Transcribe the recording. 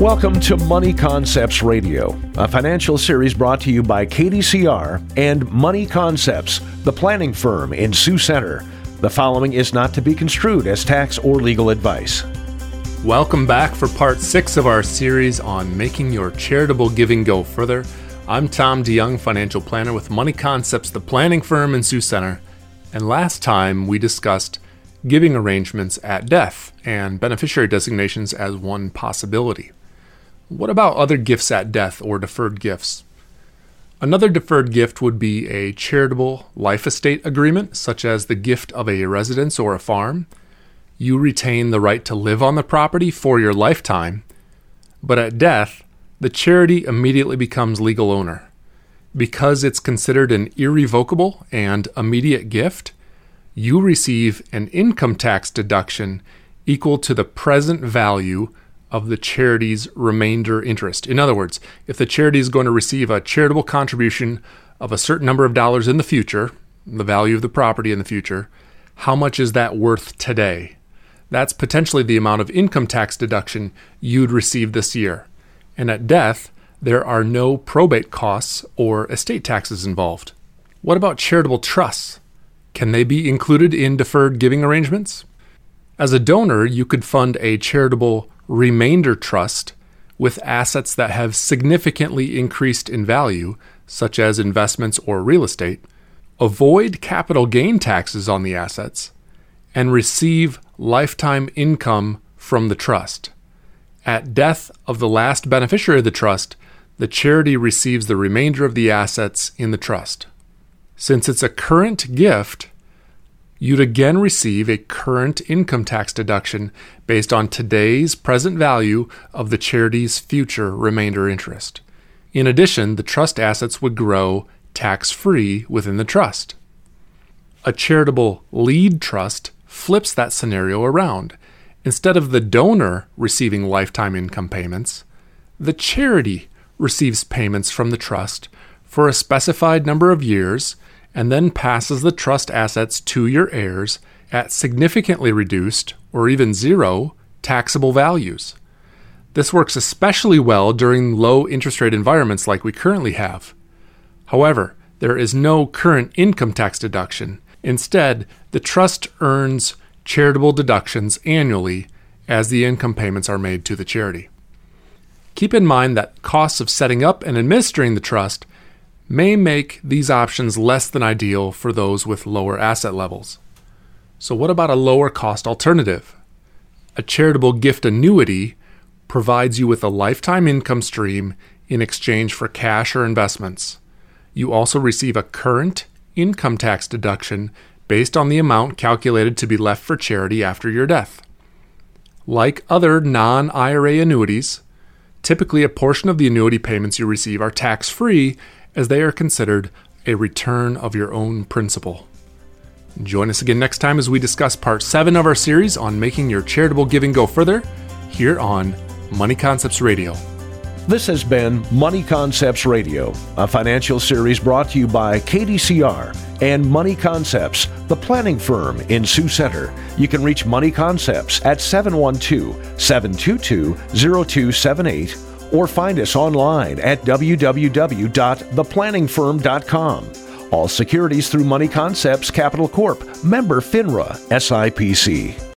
Welcome to Money Concepts Radio, a financial series brought to you by KDCR and Money Concepts, the planning firm in Sioux Center. The following is not to be construed as tax or legal advice. Welcome back for part six of our series on making your charitable giving go further. I'm Tom DeYoung, financial planner with Money Concepts, the planning firm in Sioux Center. And last time we discussed giving arrangements at death and beneficiary designations as one possibility. What about other gifts at death or deferred gifts? Another deferred gift would be a charitable life estate agreement, such as the gift of a residence or a farm. You retain the right to live on the property for your lifetime, but at death, the charity immediately becomes legal owner. Because it's considered an irrevocable and immediate gift, you receive an income tax deduction equal to the present value of the charity's remainder interest. In other words, if the charity is going to receive a charitable contribution of a certain number of dollars in the future, the value of the property in the future, how much is that worth today? That's potentially the amount of income tax deduction you'd receive this year. And at death, there are no probate costs or estate taxes involved. What about charitable trusts? Can they be included in deferred giving arrangements? As a donor, you could fund a charitable remainder trust with assets that have significantly increased in value, such as investments or real estate, avoid capital gain taxes on the assets, and receive lifetime income from the trust. At death of the last beneficiary of the trust, the charity receives the remainder of the assets in the trust. Since it's a current gift, you'd again receive a current income tax deduction based on today's present value of the charity's future remainder interest. In addition, the trust assets would grow tax free within the trust. A charitable lead trust flips that scenario around. Instead of the donor receiving lifetime income payments, the charity receives payments from the trust for a specified number of years and then passes the trust assets to your heirs at significantly reduced or even zero taxable values. This works especially well during low interest rate environments like we currently have. However, there is no current income tax deduction. Instead, the trust earns charitable deductions annually as the income payments are made to the charity. Keep in mind that costs of setting up and administering the trust may make these options less than ideal for those with lower asset levels. So, what about a lower cost alternative? A charitable gift annuity provides you with a lifetime income stream in exchange for cash or investments. You also receive a current income tax deduction based on the amount calculated to be left for charity after your death. Like other non IRA annuities, typically a portion of the annuity payments you receive are tax free as they are considered a return of your own principal. Join us again next time as we discuss part 7 of our series on making your charitable giving go further here on Money Concepts Radio. This has been Money Concepts Radio, a financial series brought to you by KDCR and Money Concepts, the planning firm in Sioux Center. You can reach Money Concepts at 712 722 0278 or find us online at www.theplanningfirm.com. All securities through Money Concepts Capital Corp. Member FINRA SIPC.